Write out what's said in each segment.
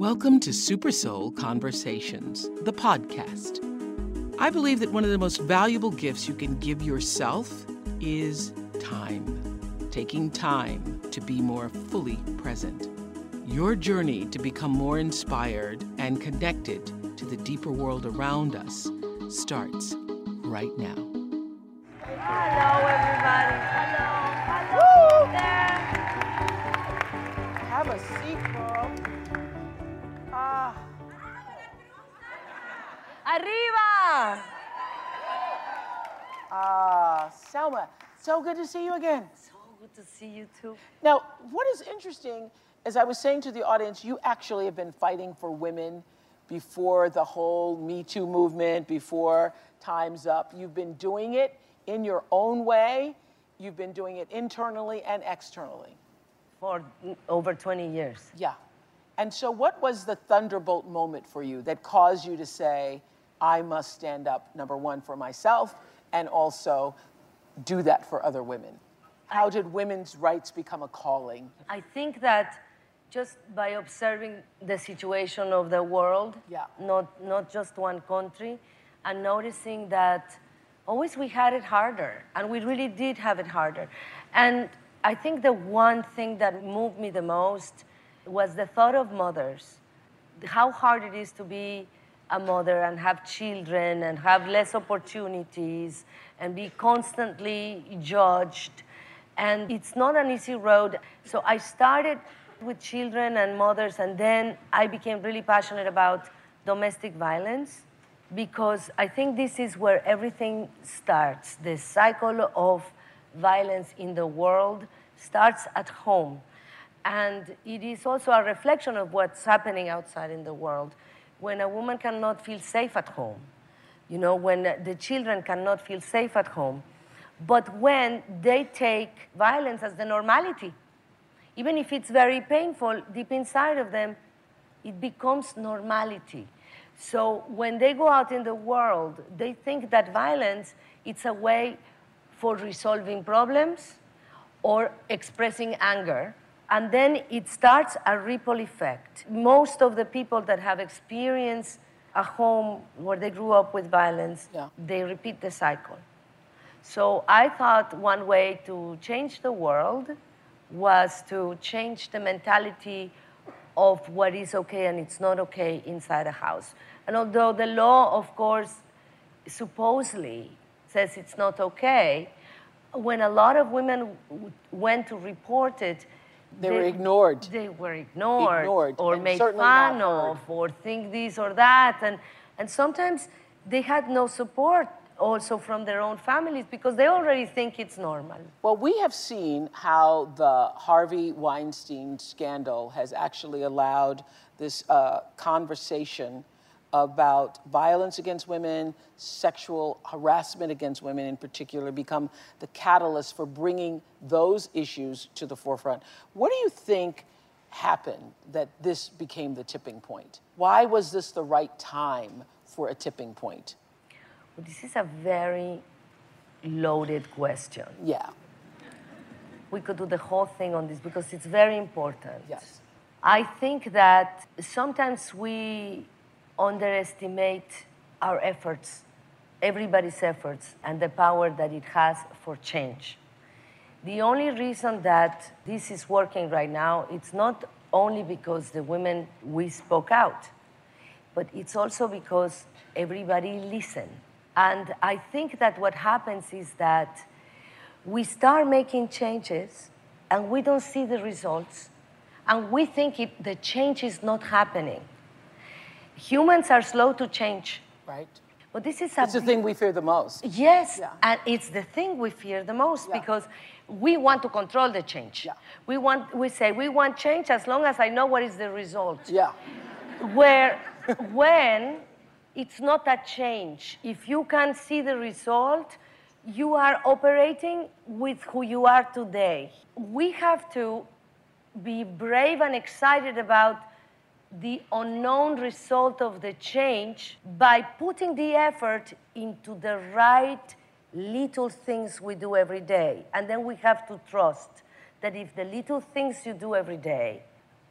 Welcome to Super Soul Conversations, the podcast. I believe that one of the most valuable gifts you can give yourself is time. Taking time to be more fully present. Your journey to become more inspired and connected to the deeper world around us starts right now. Hello, everybody. Hello. Hello there. Have a seat, girl. Arriba. ah, Salma, so good to see you again. So good to see you too. Now, what is interesting, as I was saying to the audience, you actually have been fighting for women before the whole Me Too movement, before Time's Up. You've been doing it in your own way. You've been doing it internally and externally. For over 20 years. Yeah. And so, what was the thunderbolt moment for you that caused you to say, I must stand up, number one, for myself, and also do that for other women? How did women's rights become a calling? I think that just by observing the situation of the world, Yeah. not, not just one country, and noticing that always we had it harder, and we really did have it harder. And I think the one thing that moved me the most was the thought of mothers, how hard it is to be a mother and have children and have less opportunities and be constantly judged and it's not an easy road. So I started with children and mothers, and then I became really passionate about domestic violence because I think this is where everything starts. The cycle of violence in the world starts at home. And it is also a reflection of what's happening outside in the world. When a woman cannot feel safe at home, you know, when the children cannot feel safe at home, but when they take violence as the normality, even if it's very painful, deep inside of them, it becomes normality. So when they go out in the world, they think that violence it's a way for resolving problems or expressing anger. And then it starts a ripple effect. Most of the people that have experienced a home where they grew up with violence, Yeah. they repeat the cycle. So I thought one way to change the world was to change the mentality of what is okay and it's not okay inside a house. And although the law, of course, supposedly says it's not okay, when a lot of women w- went to report it, They were ignored. They were ignored, Ignored, or and made fun of, or think this or that, and and sometimes they had no support also from their own families because they already think it's normal. Well, we have seen how the Harvey Weinstein scandal has actually allowed this uh, conversation about violence against women, sexual harassment against women in particular, become the catalyst for bringing those issues to the forefront. What do you think happened that this became the tipping point? Why was this the right time for a tipping point? Well, this is a very loaded question. Yeah, We could do the whole thing on this because it's very important. yes. I think that sometimes we underestimate our efforts, everybody's efforts, and the power that it has for change. The only reason that this is working right now, it's not only because the women we spoke out, but it's also because everybody listen. And I think that what happens is that we start making changes and we don't see the results and we think it, the change is not happening. Humans are slow to change. Right. But this is a It's the thing we fear the most. Yes, Yeah. and it's the thing we fear the most Yeah. because we want to control the change. Yeah. We want we say we want change as long as I know what is the result. Yeah. Where when it's not a change, if you can see the result, you are operating with who you are today. We have to be brave and excited about the unknown result of the change by putting the effort into the right little things we do every day. And then we have to trust that if the little things you do every day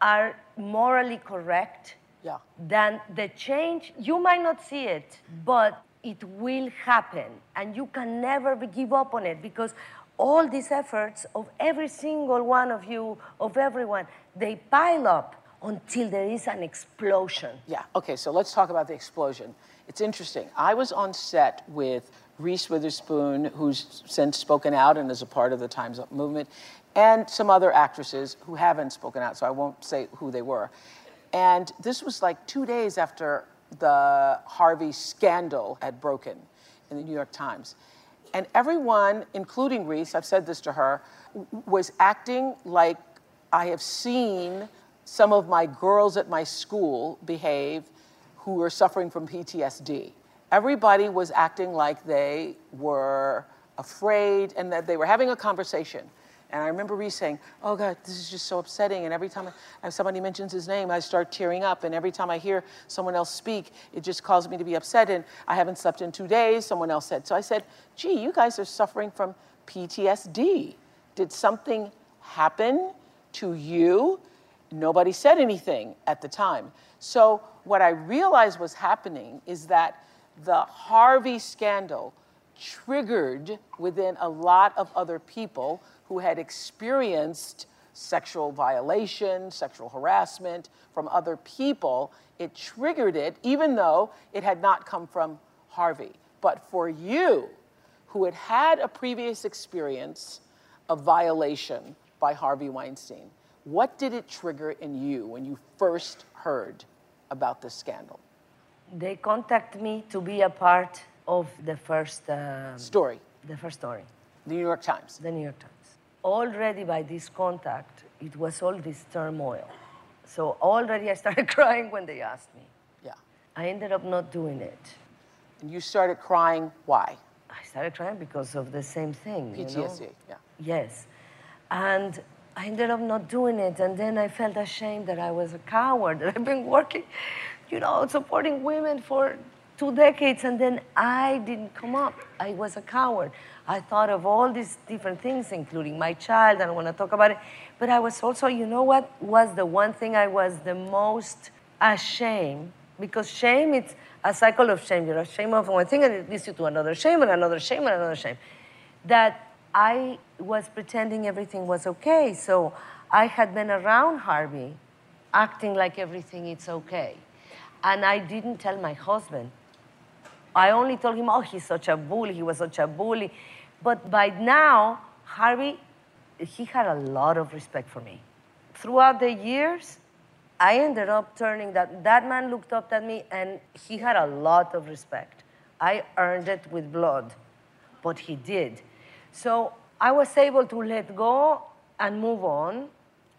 are morally correct, Yeah. then the change, you might not see it, but it will happen. And you can never give up on it because all these efforts of every single one of you, of everyone, they pile up until there is an explosion. Yeah. Okay, so let's talk about the explosion. It's interesting. I was on set with Reese Witherspoon, who's since spoken out and is a part of the Time's Up movement, and some other actresses who haven't spoken out, so I won't say who they were. And this was like two days after the Harvey scandal had broken in the New York Times. And everyone, including Reese, I've said this to her, was acting like I have seen some of my girls at my school behave who were suffering from PTSD. Everybody was acting like they were afraid and that they were having a conversation. And I remember Reese saying, Oh God, this is just so upsetting. And every time I- somebody mentions his name, I start tearing up. And every time I hear someone else speak, it just causes me to be upset. And I haven't slept in two days, someone else said. So I said, Gee, you guys are suffering from PTSD. Did something happen to you? Nobody said anything at the time. So what I realized was happening is that the Harvey scandal triggered within a lot of other people who had experienced sexual violation, sexual harassment from other people. It triggered it, even though it had not come from Harvey. But for you, who had had a previous experience of violation by Harvey Weinstein, what did it trigger in you when you first heard about this scandal? They contact me to be a part of the first, um, Story, the first story. the New York Times. the New York Times. Already by this contact, it was all this turmoil. So already I started crying when they asked me. Yeah. I ended up not doing it. And you started crying. Why? I started crying because of the same thing. you know? Yeah. Yes. And I ended up not doing it. And then I felt ashamed that I was a coward, that I've been working, you know, supporting women for two decades. And then I didn't come up. I was a coward. I thought of all these different things, including my child. I don't want to talk about it. But I was also, you know what was the one thing I was the most ashamed? Because shame, it's a cycle of shame. You're ashamed of one thing and it leads you to another shame and another shame and another shame. That I was pretending everything was okay. So I had been around Harvey acting like everything is okay. And I didn't tell my husband. I only told him, oh, he's such a bully, he was such a bully. But by now, Harvey, he had a lot of respect for me. Throughout the years, I ended up turning that, that man looked up at me and he had a lot of respect. I earned it with blood, but he did. So I was able to let go and move on.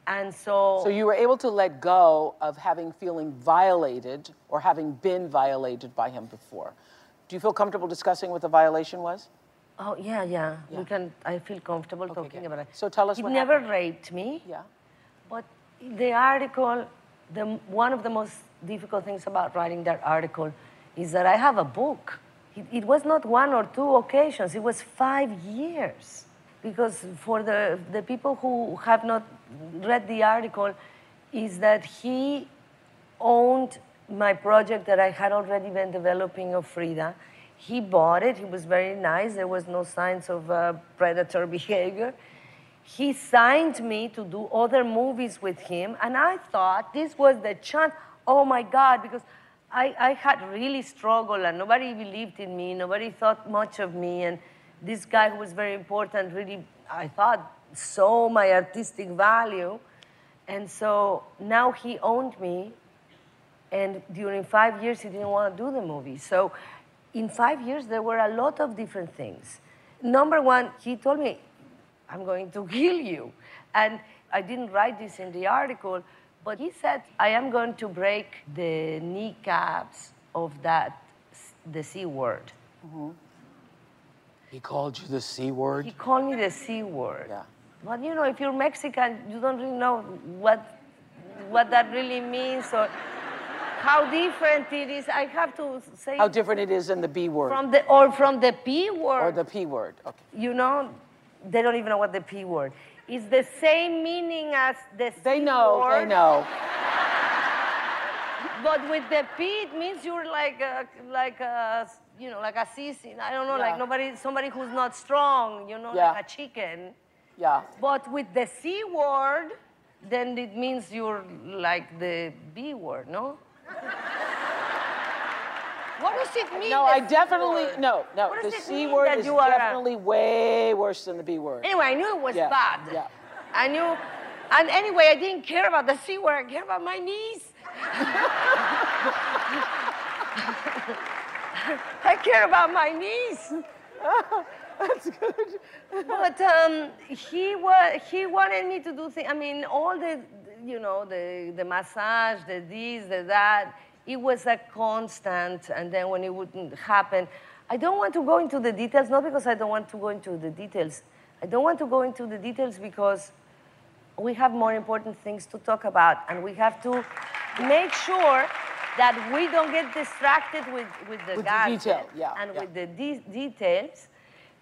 And so, So you were able to let go of having feeling violated or having been violated by him before. Do you feel comfortable discussing what the violation was? oh yeah, yeah, Yeah. we can. I feel comfortable talking good. about it. So tell us He never happened. raped me. Yeah. But the article, the, one of the most difficult things about writing that article is that I have a book. It, was not one or two occasions, it was five years. Because for the, the people who have not read the article, is that he owned my project that I had already been developing of Frida. He bought it. He was very nice. There was no signs of uh, predator behavior. He signed me to do other movies with him, and I thought this was the chance. Oh my God! Because I, I had really struggled and nobody believed in me, nobody thought much of me. And this guy who was very important really, I thought, saw my artistic value. And so now he owned me. And during five years, he didn't want to do the movie. So in five years, there were a lot of different things. Number one, he told me, I'm going to kill you. And I didn't write this in the article, but he said, I am going to break the kneecaps of that, the C word. Mm-hmm. He called you the C word? He called me the C word. Yeah. But you know, if you're Mexican, you don't really know what, what that really means or how different it is. I have to say. How different it is than the B word. From the, or from the P word. Or the P word, okay. You know, they don't even know what the P word is the same meaning as the They C know, word. they know. But with the P, it means you're like a, like a, you know, like a sissy. I don't know, Yeah. like nobody, somebody who's not strong, you know, Yeah. like a chicken. Yeah. But with the C word, then it means you're like the B word, no? What does it mean? No, I definitely, word? no, no. The C word is are a- definitely way worse than the B word. Anyway, I knew it was Yeah, bad. yeah. I knew, and anyway, I didn't care about the C word. I care about my knees. I care about my knees. That's good. But um, he wa- he wanted me to do things. I mean, all the, you know, the the massage, the this, the that. It was a constant, and then when it wouldn't happen, I don't want to go into the details. Not because I don't want to go into the details. I don't want to go into the details because we have more important things to talk about, and we have to make sure that we don't get distracted with, with the With the detail, yeah, and yeah. with the de- details,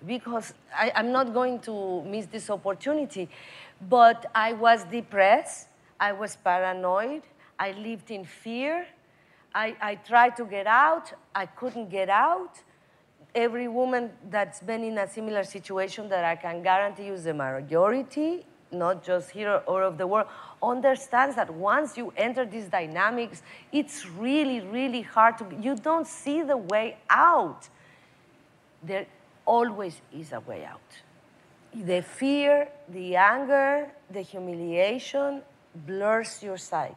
because I, I'm not going to miss this opportunity. But I was depressed, I was paranoid, I lived in fear, I, I tried to get out, I couldn't get out every woman that's been in a similar situation that I can guarantee you is the majority, not just here or of the world, understands that once you enter these dynamics, it's really, really hard to, you don't see the way out. There always is a way out. The fear, the anger, the humiliation blurs your sight.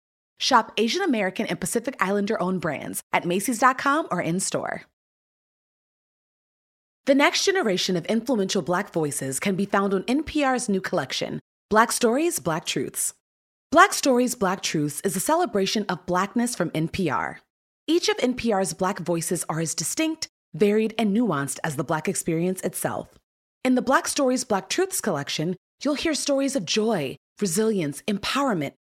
Shop Asian American and Pacific Islander owned brands at Macy's.com or in store. The next generation of influential Black voices can be found on NPR's new collection, Black Stories, Black Truths. Black Stories, Black Truths is a celebration of Blackness from NPR. Each of NPR's Black voices are as distinct, varied, and nuanced as the Black experience itself. In the Black Stories, Black Truths collection, you'll hear stories of joy, resilience, empowerment,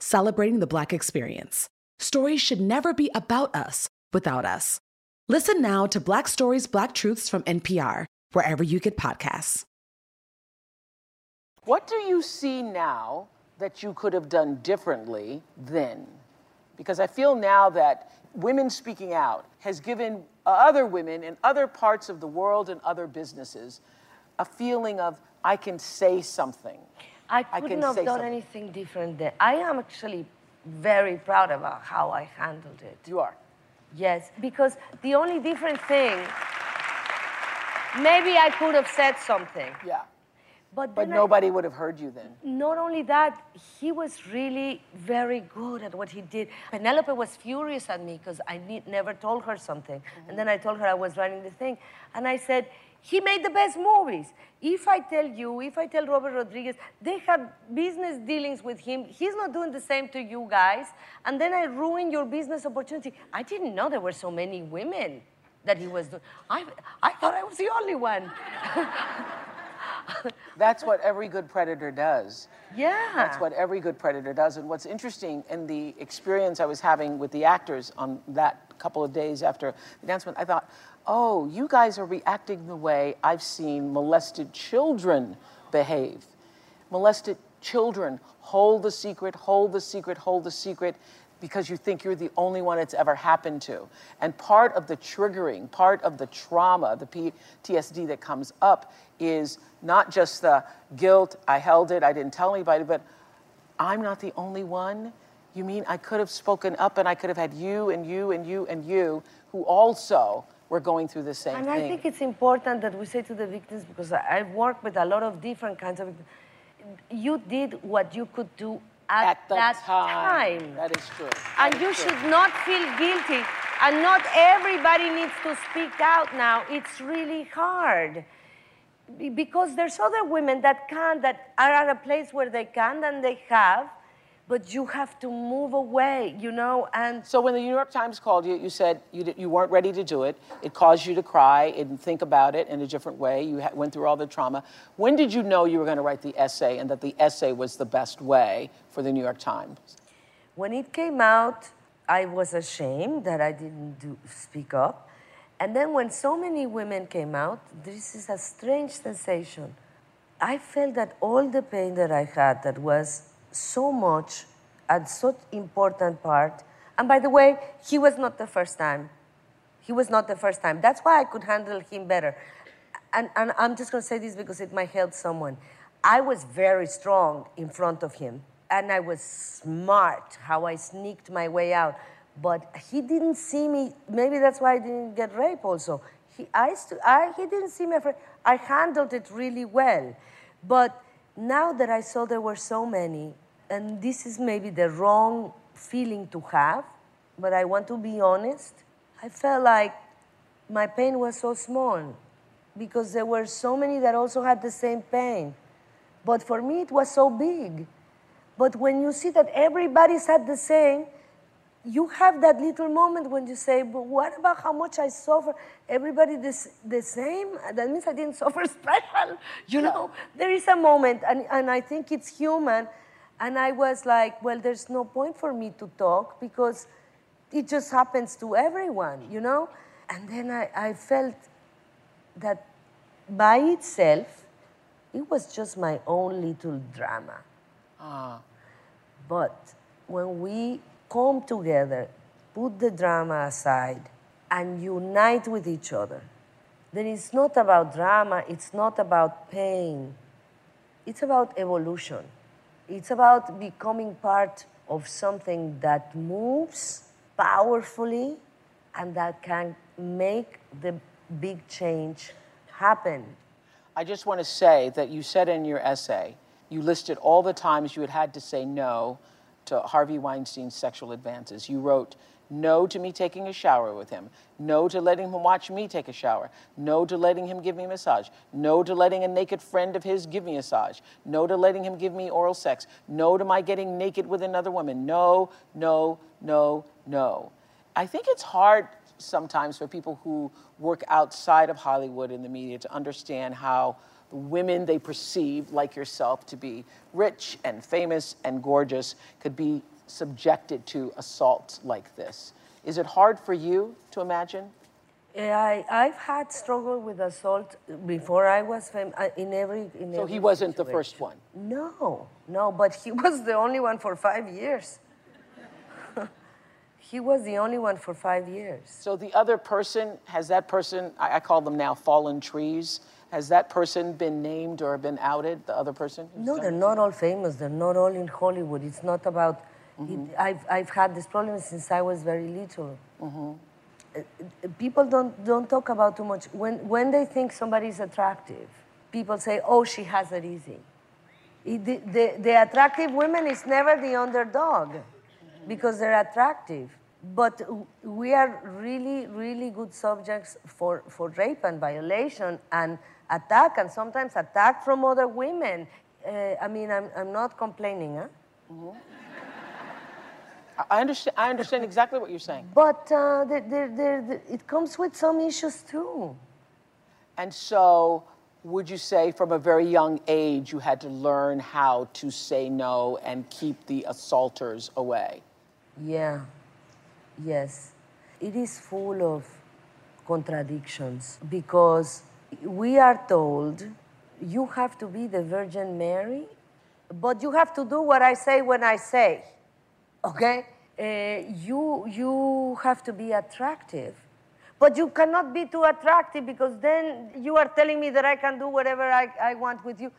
celebrating the Black experience. Stories should never be about us without us. Listen now to Black Stories, Black Truths from NPR, wherever you get podcasts. What do you see now that you could have done differently then? Because I feel now that women speaking out has given other women in other parts of the world and other businesses a feeling of, I can say something. I I couldn't can have done something. anything different there. I am actually very proud about how I handled it. You are. Yes, because the only different thing, maybe I could have said something, Yeah. But, But then I- nobody would have heard you then. not only that, he was really very good at what he did. Penelope was furious at me because I ne- never told her something. And then I told her I was writing the thing. And I said, he made the best movies. If I tell you, if I tell Robert Rodriguez, they have business dealings with him. He's not doing the same to you guys. And then I ruin your business opportunity. I didn't know there were so many women that he was doing. I, I thought I was the only one. That's what every good predator does. yeah. That's what every good predator does. And what's interesting in the experience I was having with the actors on that couple of days after the announcement, I thought, oh, you guys are reacting the way I've seen molested children behave. Molested children hold the secret, hold the secret, hold the secret because you think you're the only one it's ever happened to. And part of the triggering, part of the trauma, the PTSD that comes up is not just the guilt, I held it, I didn't tell anybody, but I'm not the only one. You mean I could have spoken up and I could have had you and you and you and you who also were going through the same And thing. I think it's important that we say to the victims, because I- I've worked with a lot of different kinds of you did what you could do at, At that time. time. That is true. And That you true. should not feel guilty. And not everybody needs to speak out now. It's really hard. Because there's other women that can, that are at a place where they can and they have, but you have to move away, you know, and So when the New York Times called you, you said you, di- you weren't ready to do it. It caused you to cry and think about it in a different way. You ha- went through all the trauma. When did you know you were going to write the essay and that the essay was the best way for the New York Times? When it came out, I was ashamed that I didn't do, speak up. And then when so many women came out, this is a strange sensation. I felt that all the pain that I had, that was so much and such important part. And by the way, he was not the first time. He was not the first time. That's why I could handle him better. And, and I'm just going to say this because it might help someone. I was very strong in front of him, and I was smart how I sneaked my way out. But he didn't see me. Maybe that's why I didn't get raped. Also, he, I, I, he didn't see me. I handled it really well. But now that I saw there were so many, and this is maybe the wrong feeling to have, but I want to be honest. I felt like my pain was so small because there were so many that also had the same pain. But for me, it was so big. But when you see that everybody's had the same, you have that little moment when you say, but what about how much I suffer? Everybody this, the same? That means I didn't suffer special. You know, there is a moment, and, and I think it's human. And I was like, well, there's no point for me to talk because it just happens to everyone, you know? And then I, I felt that by itself, it was just my own little drama. Ah. But when we come together, put the drama aside, and unite with each other, then it's not about drama, it's not about pain, it's about evolution. It's about becoming part of something that moves powerfully and that can make the big change happen. I just want to say that you said in your essay, you listed all the times you had had to say no to Harvey Weinstein's sexual advances. You wrote, no to me taking a shower with him, no to letting him watch me take a shower, no to letting him give me a massage, no to letting a naked friend of his give me a massage, no to letting him give me oral sex, no to my getting naked with another woman, no, no, no, no. I think it's hard sometimes for people who work outside of Hollywood in the media to understand how the women they perceive, like yourself, to be rich and famous and gorgeous could be subjected to assaults like this. Is it hard for you to imagine? I, I've had struggle with assault before I was famous uh, in every in So every he wasn't the first one. No, no, but he was the only one for five years. He was the only one for five years. So the other person, has that person, I, I call them now fallen trees, has that person been named or been outed, the other person? No, they're it? not all famous. They're not all in Hollywood. It's not about. It, I've, I've had this problem since I was very little. Uh, uh, People don't, don't talk about too much. When, when they think somebody is attractive, people say, oh, she has it easy. It- the, the, the attractive women is never the underdog because they're attractive. But we are really, really good subjects for, for rape and violation and attack, and sometimes attack from other women. Uh, I mean, I'm, I'm not complaining, huh? I- I understand, I understand exactly what you're saying. But uh, there, there, there- it comes with some issues too. And so, would you say from a very young age you had to learn how to say no and keep the assaulters away? Yeah, yes. It is full of contradictions because we are told you have to be the Virgin Mary, but you have to do what I say when I say. Okay? Uh, you, you have to be attractive. But you cannot be too attractive because then you are telling me that I can do whatever I, I want with you.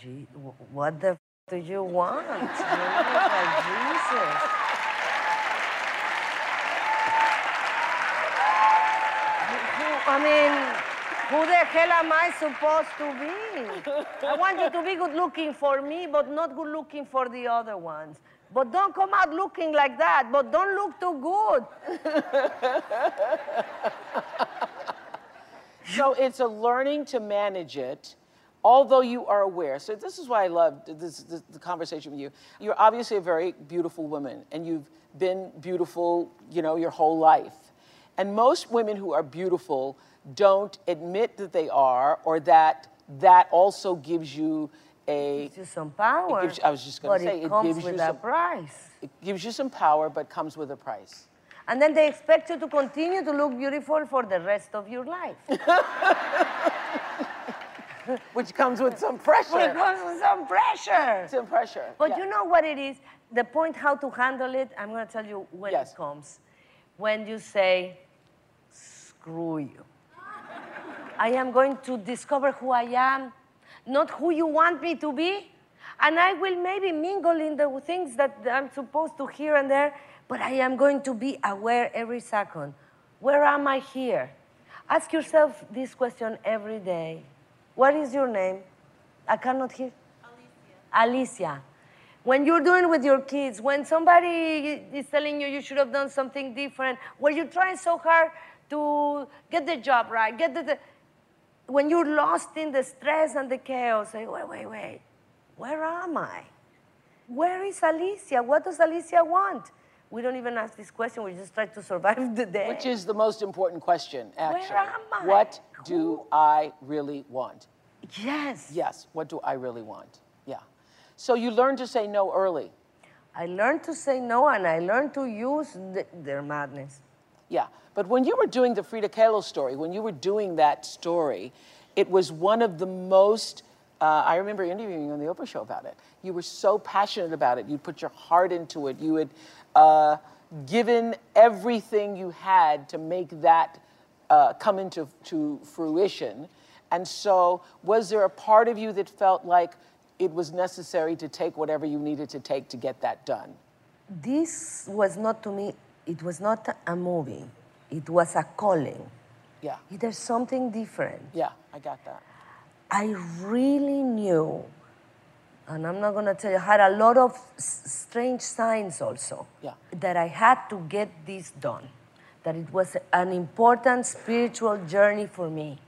Gee, what the f- do you want? Jesus. Who- I mean, who the hell am I supposed to be? I want you to be good looking for me, but not good looking for the other ones. But don't come out looking like that, but don't look too good. So it's a learning to manage it, although you are aware. So this is why I love this, this, the conversation with you. You're obviously a very beautiful woman, and you've been beautiful, you know, your whole life. And most women who are beautiful don't admit that they are, or that that also gives you a Gives you some power. gives- I was just gonna say, it it comes gives with you a some- price. it gives you some power, but comes with a price. And then they expect you to continue to look beautiful for the rest of your life. Which comes with some pressure. It comes with some pressure. Some pressure. But yeah. you know what it is? The point how to handle it, I'm going to tell you when Yes. it comes. When you say, screw you. I am going to discover who I am, not who you want me to be. And I will maybe mingle in the things that I'm supposed to here and there, but I am going to be aware every second. Where am I here? Ask yourself this question every day. What is your name? I cannot hear. Alicia. When you're doing with your kids, when somebody is telling you you should have done something different, when you're trying so hard to get the job right, get the, the when you're lost in the stress and the chaos, say, wait, wait, wait, where am I? Where is Alicia? What does Alicia want? We don't even ask this question, we just try to survive the day. Which is the most important question, actually. Where am I? What do Who- I really want? yes. Yes, what do I really want? Yeah. So you learn to say no early. I learned to say no and I learned to use the, their madness. Yeah. But when you were doing the Frida Kahlo story, when you were doing that story, it was one of the most. Uh, I remember interviewing you on the Oprah show about it. You were so passionate about it. You put your heart into it. You had uh, given everything you had to make that uh, come into to fruition. And so, was there a part of you that felt like it was necessary to take whatever you needed to take to get that done? This was not to me, it was not a movie, it was a calling. Yeah. There's something different. Yeah, I got that. I really knew, and I'm not going to tell you, I had a lot of s- strange signs also Yeah. that I had to get this done, that it was an important spiritual journey for me,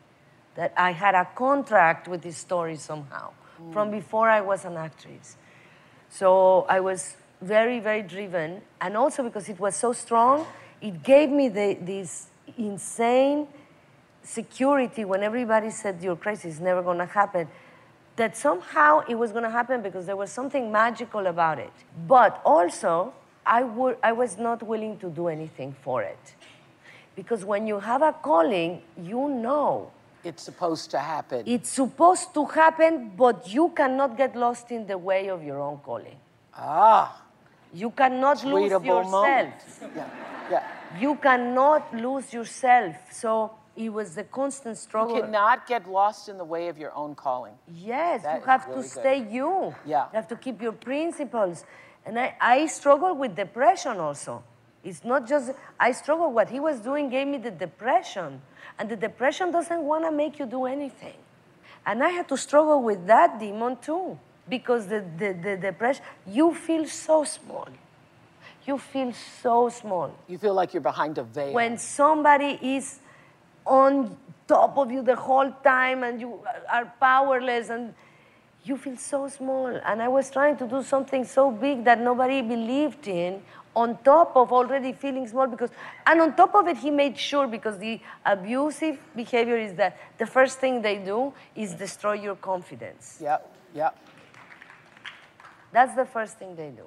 that I had a contract with this story somehow from mm. before I was an actress. So I was very, very driven, and also because it was so strong, it gave me the, this insane security when everybody said you're crazy, it's never going to happen. That somehow it was going to happen because there was something magical about it. But also, I, would, I was not willing to do anything for it. Because when you have a calling, you know It's supposed to happen. it's supposed to happen, but you cannot get lost in the way of your own calling. ah. You cannot lose yourself. moment. Yeah, yeah. You cannot lose yourself. So it was the constant struggle. You cannot get lost in the way of your own calling. Yes, That you have really to good. stay you. Yeah. You have to keep your principles. And I, I struggle with depression also. It's not just, I struggle. What he was doing gave me the depression. And the depression doesn't want to make you do anything. And I had to struggle with that demon too, because the, the, the depression, you feel so small. You feel so small. You feel like you're behind a veil. When somebody is on top of you the whole time and you are powerless and you feel so small. And I was trying to do something so big that nobody believed in on top of already feeling small because and on top of it he made sure because the abusive behavior is that the first thing they do is destroy your confidence yeah yeah that's the first thing they do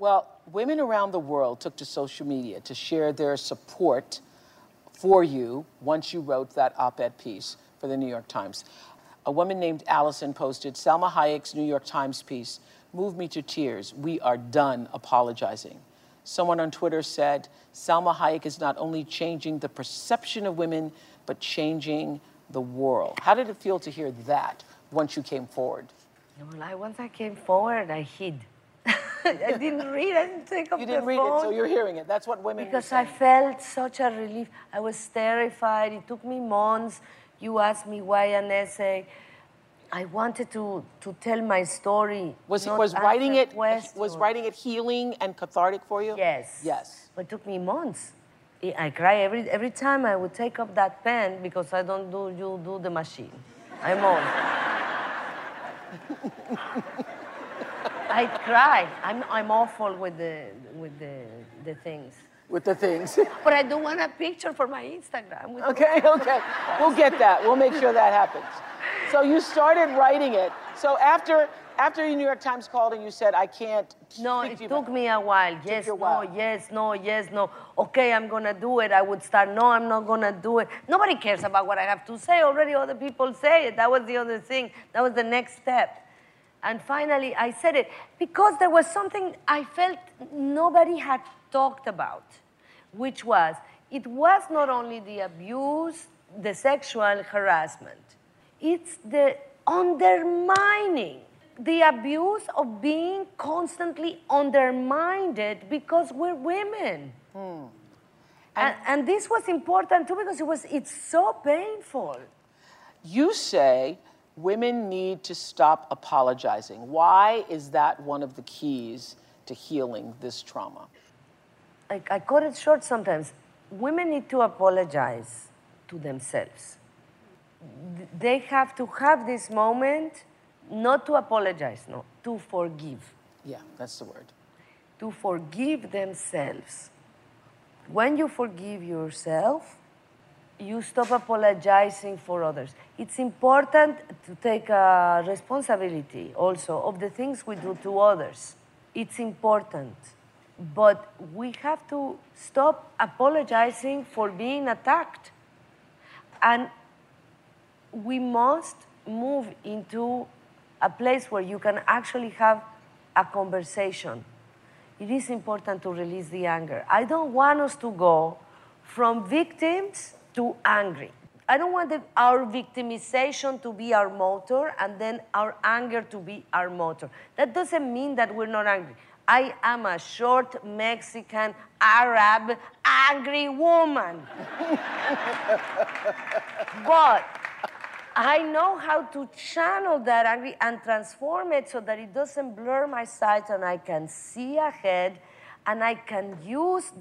Well, women around the world took to social media to share their support for you once you wrote that op ed piece for the New York Times. A woman named Allison posted Salma Hayek's New York Times piece moved me to tears. We are done apologizing. Someone on Twitter said Salma Hayek is not only changing the perception of women, but changing the world. How did it feel to hear that once you came forward? Well, once I came forward, I hid. I didn't read. I didn't take up You didn't the read phone. it, so you're hearing it. That's what women. Because I felt such a relief. I was terrified. It took me months. You asked me why an essay. I wanted to, to tell my story. was was writing it was writing it healing and cathartic for you? Yes. Yes. But it took me months. I I cry every every time I would take up that pen because I don't do you do the machine. I'm old. I cry. I'm I'm awful with the with the the things. With the things. But I do want a picture for my Instagram. Okay, okay. We'll get that. We'll make sure that happens. So you started writing it. So after after the New York Times called and you said, I can't. No, speak it to you took me a while. Yes, no, while. yes, no, yes, no. Okay, I'm gonna do it. I would start. No, I'm not gonna do it. Nobody cares about what I have to say. Already, other people say it. That was the other thing. That was the next step. And finally, I said it because there was something I felt nobody had talked about, which was it was not only the abuse, the sexual harassment, it's the undermining, the abuse of being constantly undermined because we're women. Hmm. And, and this was important too because it was it's so painful. You say women need to stop apologizing. Why is that one of the keys to healing this trauma? I, I cut it short sometimes. Women need to apologize to themselves. They have to have this moment not to apologize, no, to forgive. Yeah, that's the word. To forgive themselves. When you forgive yourself, you stop apologizing for others. It's important to take uh, responsibility also of the things we do to others. It's important. But we have to stop apologizing for being attacked. And we must move into a place where you can actually have a conversation. It is important to release the anger. I don't want us to go from victims to angry. I don't want the, our victimization to be our motor and then our anger to be our motor. That doesn't mean that we're not angry. I am a short Mexican, Arab, angry woman. but I know how to channel that anger and transform it so that it doesn't blur my sight and I can see ahead and I can use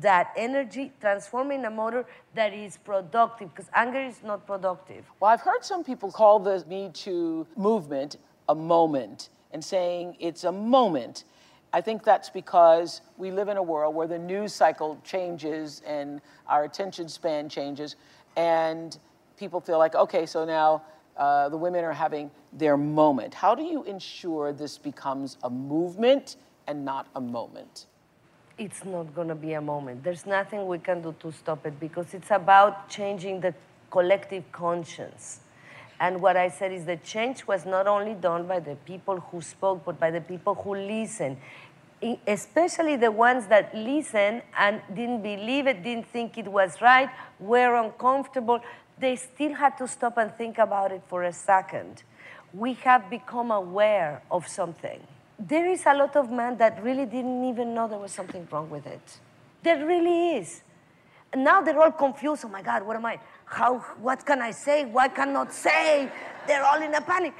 that energy, transforming a motor that is productive, because anger is not productive. Well, I've heard some people call the Me Too movement a moment and saying it's a moment. I think that's because we live in a world where the news cycle changes and our attention span changes, and people feel like, okay, so now uh, the women are having their moment. How do you ensure this becomes a movement and not a moment? It's not going to be a moment. There's nothing we can do to stop it because it's about changing the collective conscience. And what I said is the change was not only done by the people who spoke, but by the people who listened. Especially the ones that listened and didn't believe it, didn't think it was right, were uncomfortable. They still had to stop and think about it for a second. We have become aware of something. There is a lot of men that really didn't even know there was something wrong with it. There really is. And now they're all confused. Oh my God, what am I? How, what can I say? What cannot say? They're all in a panic.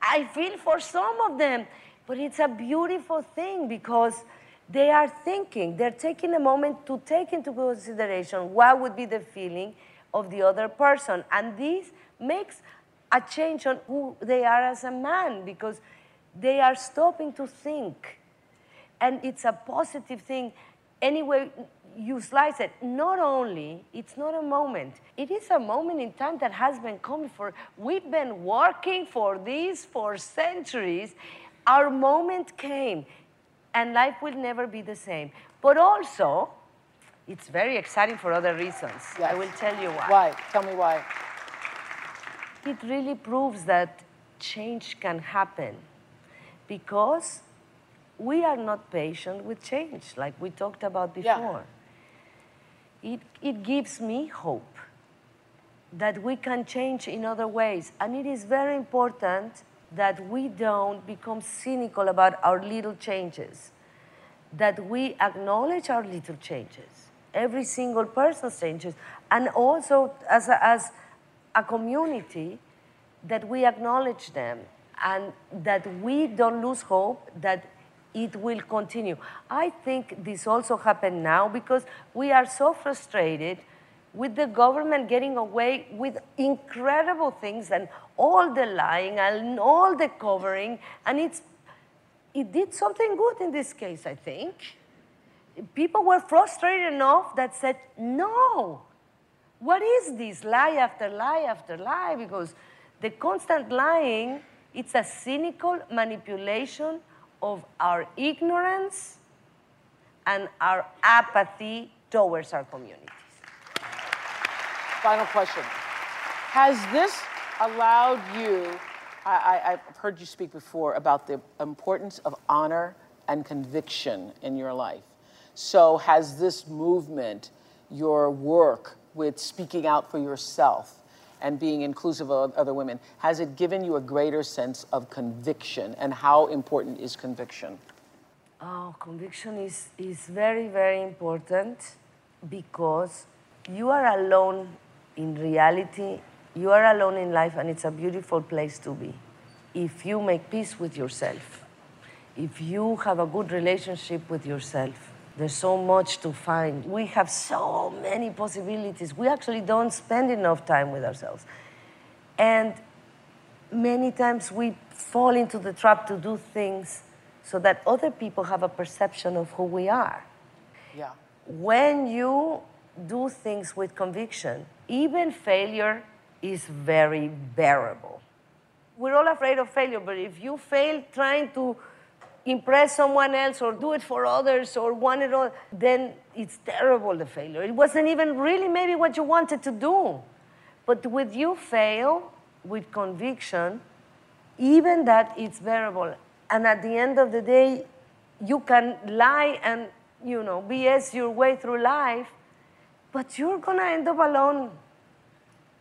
I feel for some of them, but it's a beautiful thing because they are thinking, they're taking a moment to take into consideration what would be the feeling of the other person. And this makes a change on who they are as a man because they are stopping to think. And it's a positive thing. Anyway, you slice it, not only, it's not a moment, it is a moment in time that has been coming for, we've been working for this for centuries. Our moment came, and life will never be the same. But also, it's very exciting for other reasons. Yes. I will tell you why. Why? Tell me why. It really proves that change can happen because we are not patient with change, like we talked about before. Yeah it, it gives me hope that we can change in other ways. And it is very important that we don't become cynical about our little changes, that we acknowledge our little changes, every single person's changes, and also as a, as a community, that we acknowledge them and that we don't lose hope that it will continue. I think this also happened now because we are so frustrated with the government getting away with incredible things and all the lying and all the covering, and it's it did something good in this case, I think. People were frustrated enough that said, no, what is this lie after lie after lie? Because the constant lying, it's a cynical manipulation of our ignorance and our apathy towards our communities. Final question. Has this allowed you? I, have heard you speak before about the importance of honor and conviction in your life. So, has this movement, your work with speaking out for yourself, and being inclusive of other women, has it given you a greater sense of conviction? And how important is conviction? Oh, conviction is, is very, very important because you are alone in reality, you are alone in life, and it's a beautiful place to be. If you make peace with yourself, if you have a good relationship with yourself, there's so much to find. We have so many possibilities. We actually don't spend enough time with ourselves. And many times we fall into the trap to do things so that other people have a perception of who we are. Yeah. When you do things with conviction, even failure is very bearable. We're all afraid of failure, but if you fail trying to impress someone else or do it for others or want it all, then it's terrible, the failure. It wasn't even really maybe what you wanted to do. But with you fail, with conviction, even that it's bearable. And at the end of the day, you can lie and, you know, BS your way through life, but you're gonna end up alone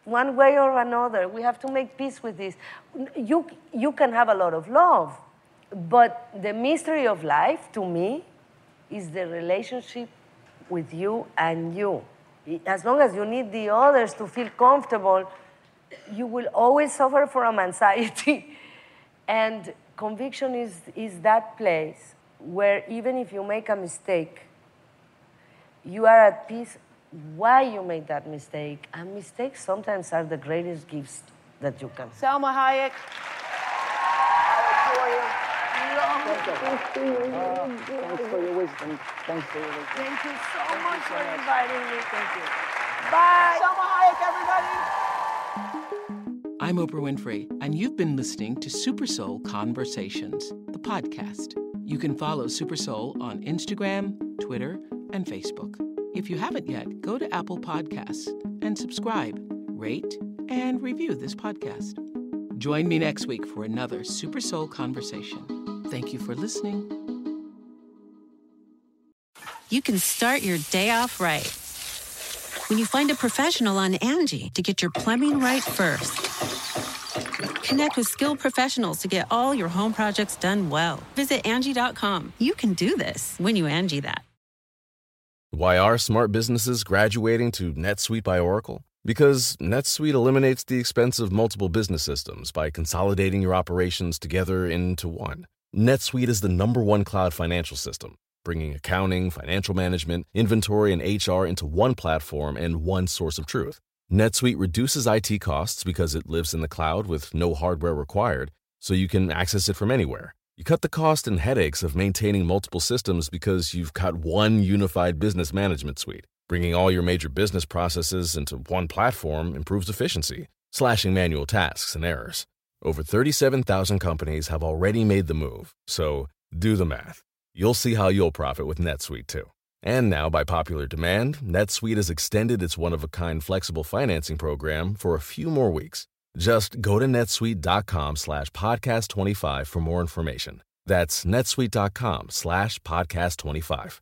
one way or another. We have to make peace with this. You, you can have a lot of love, but the mystery of life to me is the relationship with you and you. As long as you need the others to feel comfortable, you will always suffer from anxiety. and conviction is, is that place where even if you make a mistake, you are at peace why you made that mistake. And mistakes sometimes are the greatest gifts that you can. Salma Hayek. Thanks for your wisdom. Thanks for your wisdom. Thank you so Thank much so for much. inviting me. Thank you. Bye. Salma Hayek, everybody. I'm Oprah Winfrey, and you've been listening to Super Soul Conversations, the podcast. You can follow Super Soul on Instagram, Twitter, and Facebook. If you haven't yet, go to Apple Podcasts and subscribe, rate, and review this podcast. Join me next week for another Super Soul conversation. Thank you for listening. You can start your day off right when you find a professional on Angie to get your plumbing right first. Connect with skilled professionals to get all your home projects done well. Visit Angie.com. You can do this when you Angie that. Why are smart businesses graduating to NetSuite by Oracle? Because NetSuite eliminates the expense of multiple business systems by consolidating your operations together into one. NetSuite is the number one cloud financial system, bringing accounting, financial management, inventory, and HR into one platform and one source of truth. NetSuite reduces IT costs because it lives in the cloud with no hardware required, so you can access it from anywhere. You cut the cost and headaches of maintaining multiple systems because you've got one unified business management suite. Bringing all your major business processes into one platform improves efficiency, slashing manual tasks and errors. Over 37,000 companies have already made the move, so do the math. You'll see how you'll profit with NetSuite too. And now, by popular demand, NetSuite has extended its one-of-a-kind flexible financing program for a few more weeks. Just go to netsuite.com slash podcast25 for more information. That's netsuite.com slash podcast25.